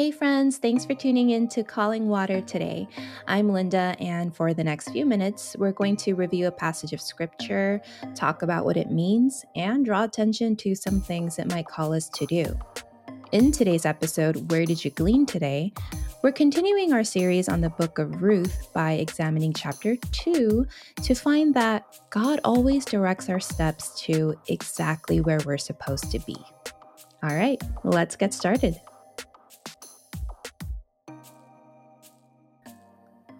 Hey, friends, thanks for tuning in to Calling Water today. I'm Linda, and for the next few minutes, we're going to review a passage of scripture, talk about what it means, and draw attention to some things it might call us to do. In today's episode, Where Did You Glean Today? We're continuing our series on the book of Ruth by examining chapter 2 to find that God always directs our steps to exactly where we're supposed to be. All right, let's get started.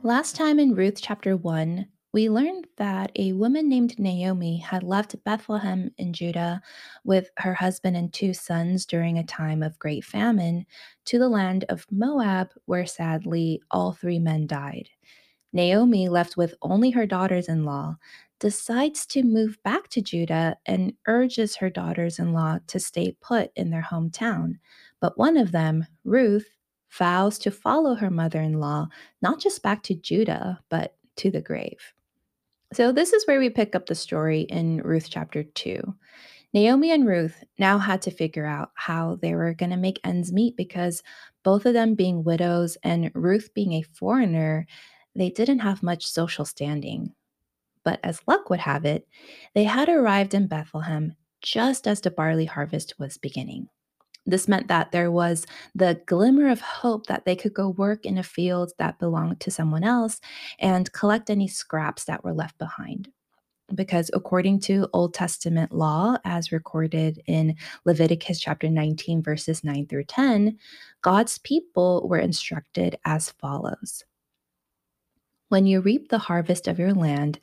Last time in Ruth chapter 1, we learned that a woman named Naomi had left Bethlehem in Judah with her husband and two sons during a time of great famine to the land of Moab, where sadly all three men died. Naomi, left with only her daughters in law, decides to move back to Judah and urges her daughters in law to stay put in their hometown. But one of them, Ruth, vows to follow her mother in law, not just back to Judah, but to the grave. So, this is where we pick up the story in Ruth chapter 2. Naomi and Ruth now had to figure out how they were going to make ends meet because both of them being widows and Ruth being a foreigner, they didn't have much social standing. But as luck would have it, they had arrived in Bethlehem just as the barley harvest was beginning. This meant that there was the glimmer of hope that they could go work in a field that belonged to someone else and collect any scraps that were left behind. Because according to Old Testament law, as recorded in Leviticus chapter 19, verses 9 through 10, God's people were instructed as follows When you reap the harvest of your land,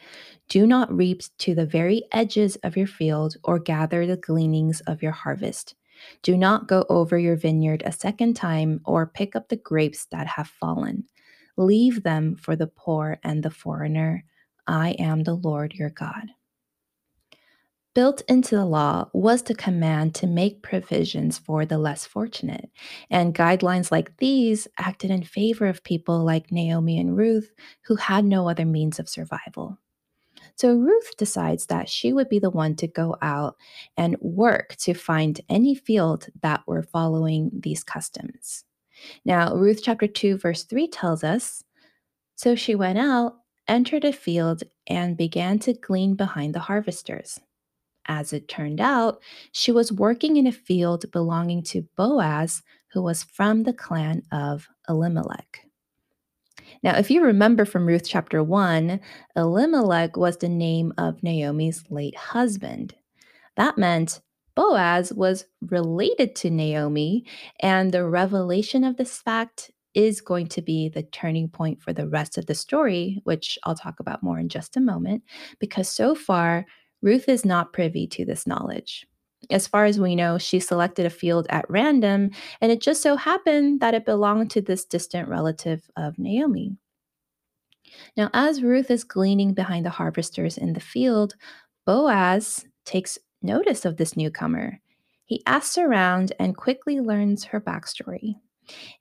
do not reap to the very edges of your field or gather the gleanings of your harvest do not go over your vineyard a second time or pick up the grapes that have fallen. Leave them for the poor and the foreigner. I am the Lord your God. Built into the law was the command to make provisions for the less fortunate, and guidelines like these acted in favor of people like Naomi and Ruth who had no other means of survival. So Ruth decides that she would be the one to go out and work to find any field that were following these customs. Now, Ruth chapter 2, verse 3 tells us So she went out, entered a field, and began to glean behind the harvesters. As it turned out, she was working in a field belonging to Boaz, who was from the clan of Elimelech. Now, if you remember from Ruth chapter 1, Elimelech was the name of Naomi's late husband. That meant Boaz was related to Naomi, and the revelation of this fact is going to be the turning point for the rest of the story, which I'll talk about more in just a moment, because so far, Ruth is not privy to this knowledge. As far as we know, she selected a field at random, and it just so happened that it belonged to this distant relative of Naomi. Now, as Ruth is gleaning behind the harvesters in the field, Boaz takes notice of this newcomer. He asks around and quickly learns her backstory.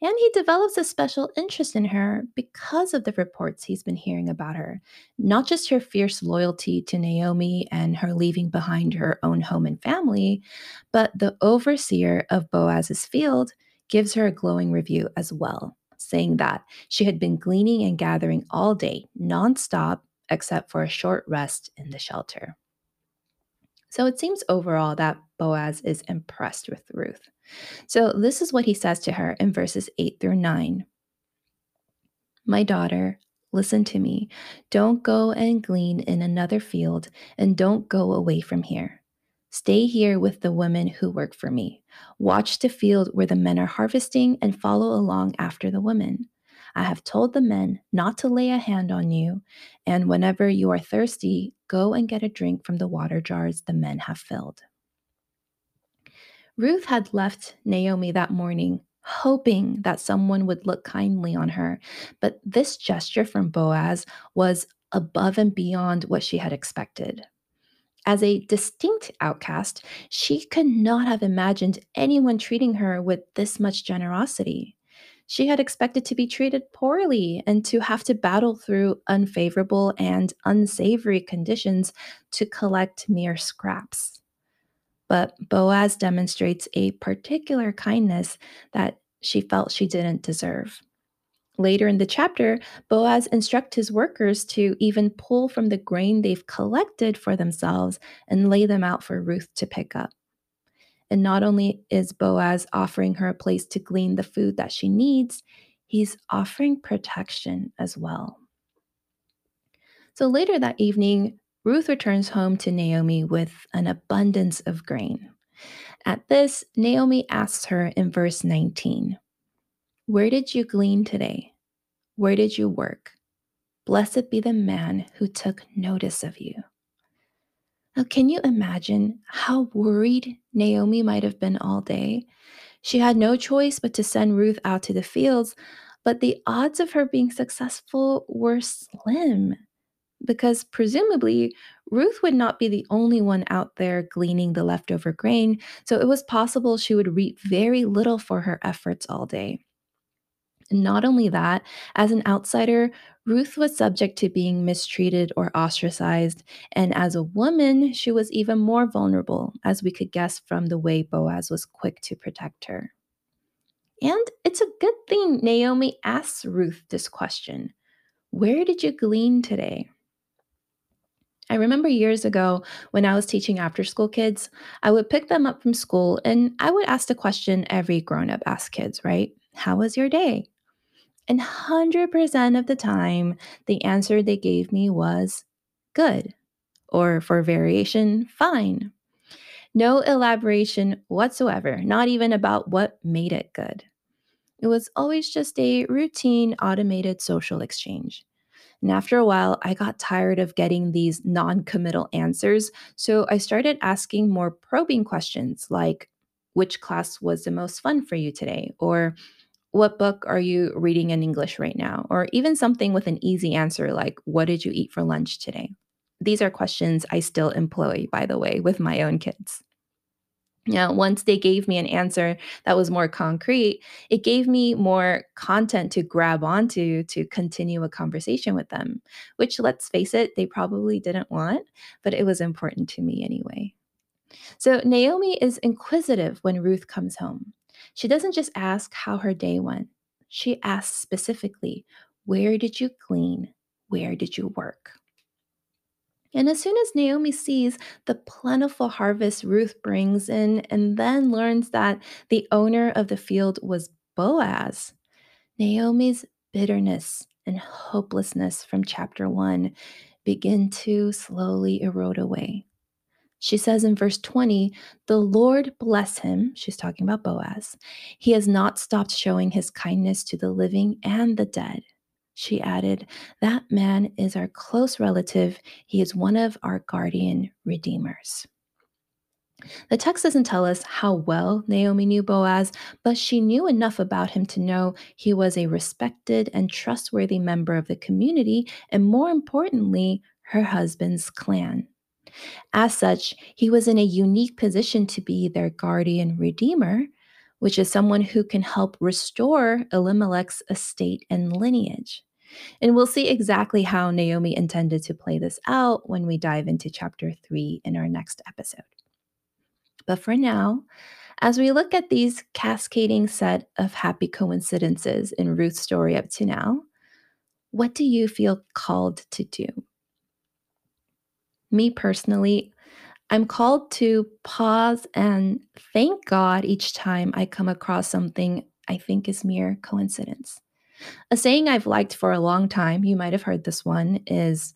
And he develops a special interest in her because of the reports he's been hearing about her. Not just her fierce loyalty to Naomi and her leaving behind her own home and family, but the overseer of Boaz's field gives her a glowing review as well, saying that she had been gleaning and gathering all day, nonstop, except for a short rest in the shelter. So it seems overall that Boaz is impressed with Ruth. So this is what he says to her in verses 8 through 9. My daughter, listen to me. Don't go and glean in another field, and don't go away from here. Stay here with the women who work for me. Watch the field where the men are harvesting and follow along after the women. I have told the men not to lay a hand on you, and whenever you are thirsty, go and get a drink from the water jars the men have filled. Ruth had left Naomi that morning, hoping that someone would look kindly on her, but this gesture from Boaz was above and beyond what she had expected. As a distinct outcast, she could not have imagined anyone treating her with this much generosity. She had expected to be treated poorly and to have to battle through unfavorable and unsavory conditions to collect mere scraps. But Boaz demonstrates a particular kindness that she felt she didn't deserve. Later in the chapter, Boaz instructs his workers to even pull from the grain they've collected for themselves and lay them out for Ruth to pick up. And not only is Boaz offering her a place to glean the food that she needs, he's offering protection as well. So later that evening, Ruth returns home to Naomi with an abundance of grain. At this, Naomi asks her in verse 19, Where did you glean today? Where did you work? Blessed be the man who took notice of you. Now, can you imagine how worried Naomi might have been all day? She had no choice but to send Ruth out to the fields, but the odds of her being successful were slim because presumably Ruth would not be the only one out there gleaning the leftover grain, so it was possible she would reap very little for her efforts all day. Not only that, as an outsider, Ruth was subject to being mistreated or ostracized, and as a woman, she was even more vulnerable, as we could guess from the way Boaz was quick to protect her. And it's a good thing Naomi asks Ruth this question Where did you glean today? I remember years ago when I was teaching after school kids, I would pick them up from school and I would ask the question every grown up asks kids, right? How was your day? And 100% of the time, the answer they gave me was good, or for variation, fine. No elaboration whatsoever, not even about what made it good. It was always just a routine automated social exchange. And after a while, I got tired of getting these non committal answers. So I started asking more probing questions like, which class was the most fun for you today? Or what book are you reading in English right now? Or even something with an easy answer like, What did you eat for lunch today? These are questions I still employ, by the way, with my own kids. Now, once they gave me an answer that was more concrete, it gave me more content to grab onto to continue a conversation with them, which, let's face it, they probably didn't want, but it was important to me anyway. So, Naomi is inquisitive when Ruth comes home. She doesn't just ask how her day went, she asks specifically, Where did you glean? Where did you work? And as soon as Naomi sees the plentiful harvest Ruth brings in and then learns that the owner of the field was Boaz, Naomi's bitterness and hopelessness from chapter 1 begin to slowly erode away. She says in verse 20, The Lord bless him. She's talking about Boaz. He has not stopped showing his kindness to the living and the dead. She added, That man is our close relative. He is one of our guardian redeemers. The text doesn't tell us how well Naomi knew Boaz, but she knew enough about him to know he was a respected and trustworthy member of the community, and more importantly, her husband's clan. As such, he was in a unique position to be their guardian redeemer, which is someone who can help restore Elimelech's estate and lineage. And we'll see exactly how Naomi intended to play this out when we dive into chapter three in our next episode. But for now, as we look at these cascading set of happy coincidences in Ruth's story up to now, what do you feel called to do? Me personally, I'm called to pause and thank God each time I come across something I think is mere coincidence. A saying I've liked for a long time, you might have heard this one, is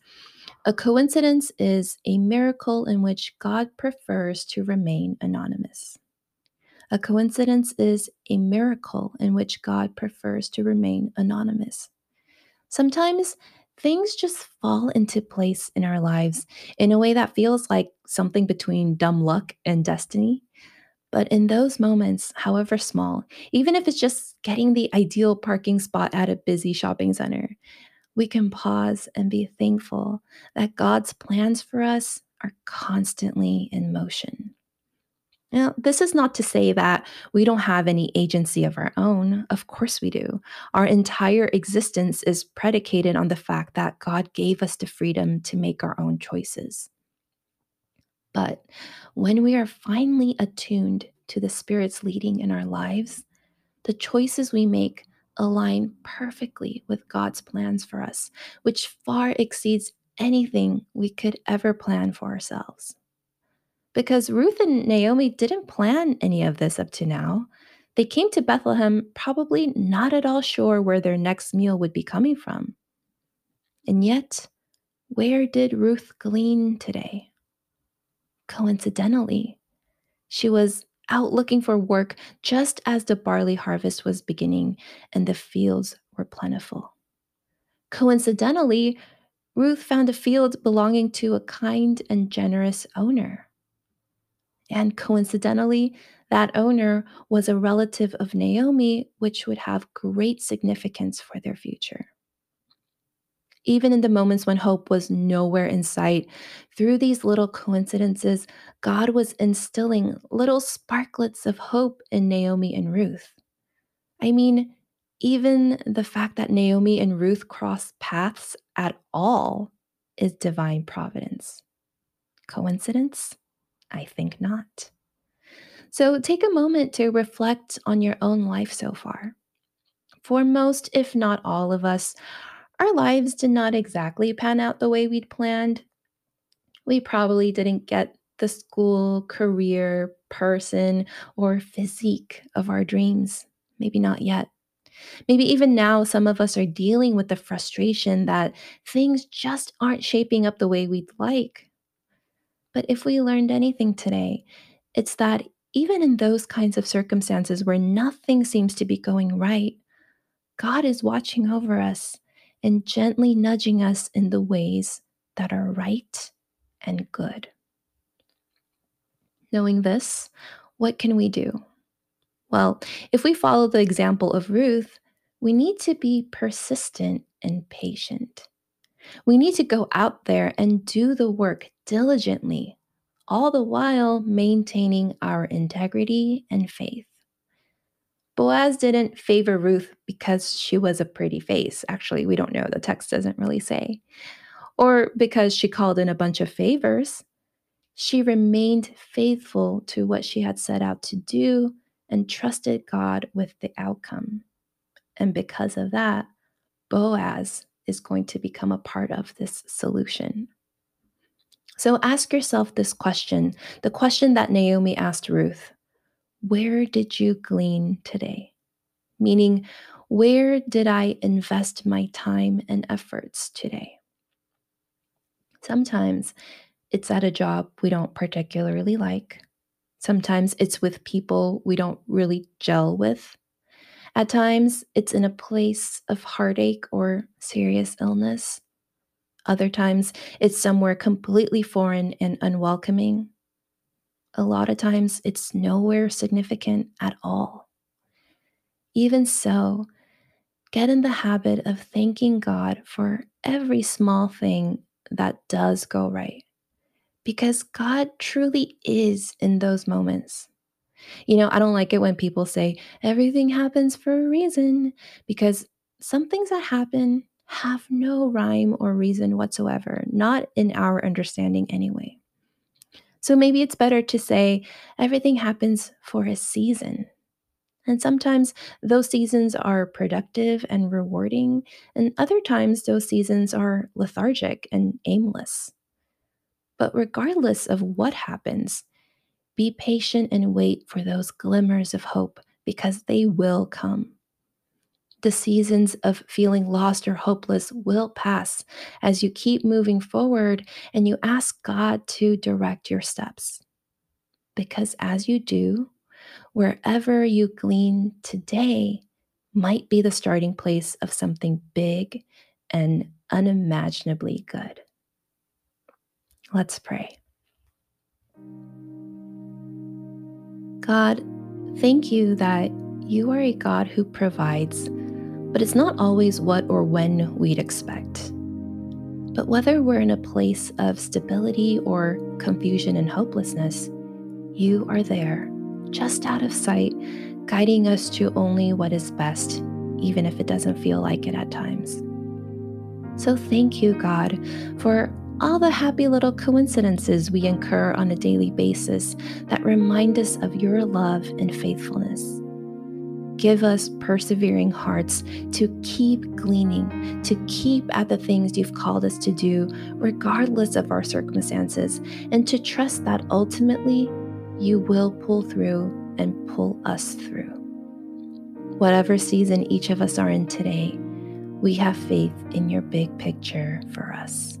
a coincidence is a miracle in which God prefers to remain anonymous. A coincidence is a miracle in which God prefers to remain anonymous. Sometimes things just fall into place in our lives in a way that feels like something between dumb luck and destiny. But in those moments, however small, even if it's just getting the ideal parking spot at a busy shopping center, we can pause and be thankful that God's plans for us are constantly in motion. Now, this is not to say that we don't have any agency of our own. Of course, we do. Our entire existence is predicated on the fact that God gave us the freedom to make our own choices. But when we are finally attuned to the Spirit's leading in our lives, the choices we make align perfectly with God's plans for us, which far exceeds anything we could ever plan for ourselves. Because Ruth and Naomi didn't plan any of this up to now. They came to Bethlehem probably not at all sure where their next meal would be coming from. And yet, where did Ruth glean today? Coincidentally, she was out looking for work just as the barley harvest was beginning and the fields were plentiful. Coincidentally, Ruth found a field belonging to a kind and generous owner. And coincidentally, that owner was a relative of Naomi, which would have great significance for their future. Even in the moments when hope was nowhere in sight, through these little coincidences, God was instilling little sparklets of hope in Naomi and Ruth. I mean, even the fact that Naomi and Ruth cross paths at all is divine providence. Coincidence? I think not. So take a moment to reflect on your own life so far. For most, if not all of us, our lives did not exactly pan out the way we'd planned. We probably didn't get the school, career, person, or physique of our dreams. Maybe not yet. Maybe even now, some of us are dealing with the frustration that things just aren't shaping up the way we'd like. But if we learned anything today, it's that even in those kinds of circumstances where nothing seems to be going right, God is watching over us and gently nudging us in the ways that are right and good. Knowing this, what can we do? Well, if we follow the example of Ruth, we need to be persistent and patient. We need to go out there and do the work diligently, all the while maintaining our integrity and faith. Boaz didn't favor Ruth because she was a pretty face. Actually, we don't know. The text doesn't really say. Or because she called in a bunch of favors. She remained faithful to what she had set out to do and trusted God with the outcome. And because of that, Boaz is going to become a part of this solution. So ask yourself this question the question that Naomi asked Ruth where did you glean today? Meaning, where did I invest my time and efforts today? Sometimes it's at a job we don't particularly like. Sometimes it's with people we don't really gel with. At times, it's in a place of heartache or serious illness. Other times, it's somewhere completely foreign and unwelcoming a lot of times it's nowhere significant at all. Even so, get in the habit of thanking God for every small thing that does go right. Because God truly is in those moments. You know, I don't like it when people say everything happens for a reason because some things that happen have no rhyme or reason whatsoever, not in our understanding anyway. So maybe it's better to say everything happens for a season. And sometimes those seasons are productive and rewarding, and other times those seasons are lethargic and aimless. But regardless of what happens, be patient and wait for those glimmers of hope because they will come the seasons of feeling lost or hopeless will pass as you keep moving forward and you ask God to direct your steps. Because as you do, wherever you glean today might be the starting place of something big and unimaginably good. Let's pray. God, thank you that you are a God who provides but it's not always what or when we'd expect. But whether we're in a place of stability or confusion and hopelessness, you are there, just out of sight, guiding us to only what is best, even if it doesn't feel like it at times. So thank you, God, for all the happy little coincidences we incur on a daily basis that remind us of your love and faithfulness. give us persevering hearts to keep gleaning, to keep at the things you've called us to do, regardless of our circumstances, and to trust that ultimately you will pull through and pull us through. Whatever season each of us are in today, we have faith in your big picture for us.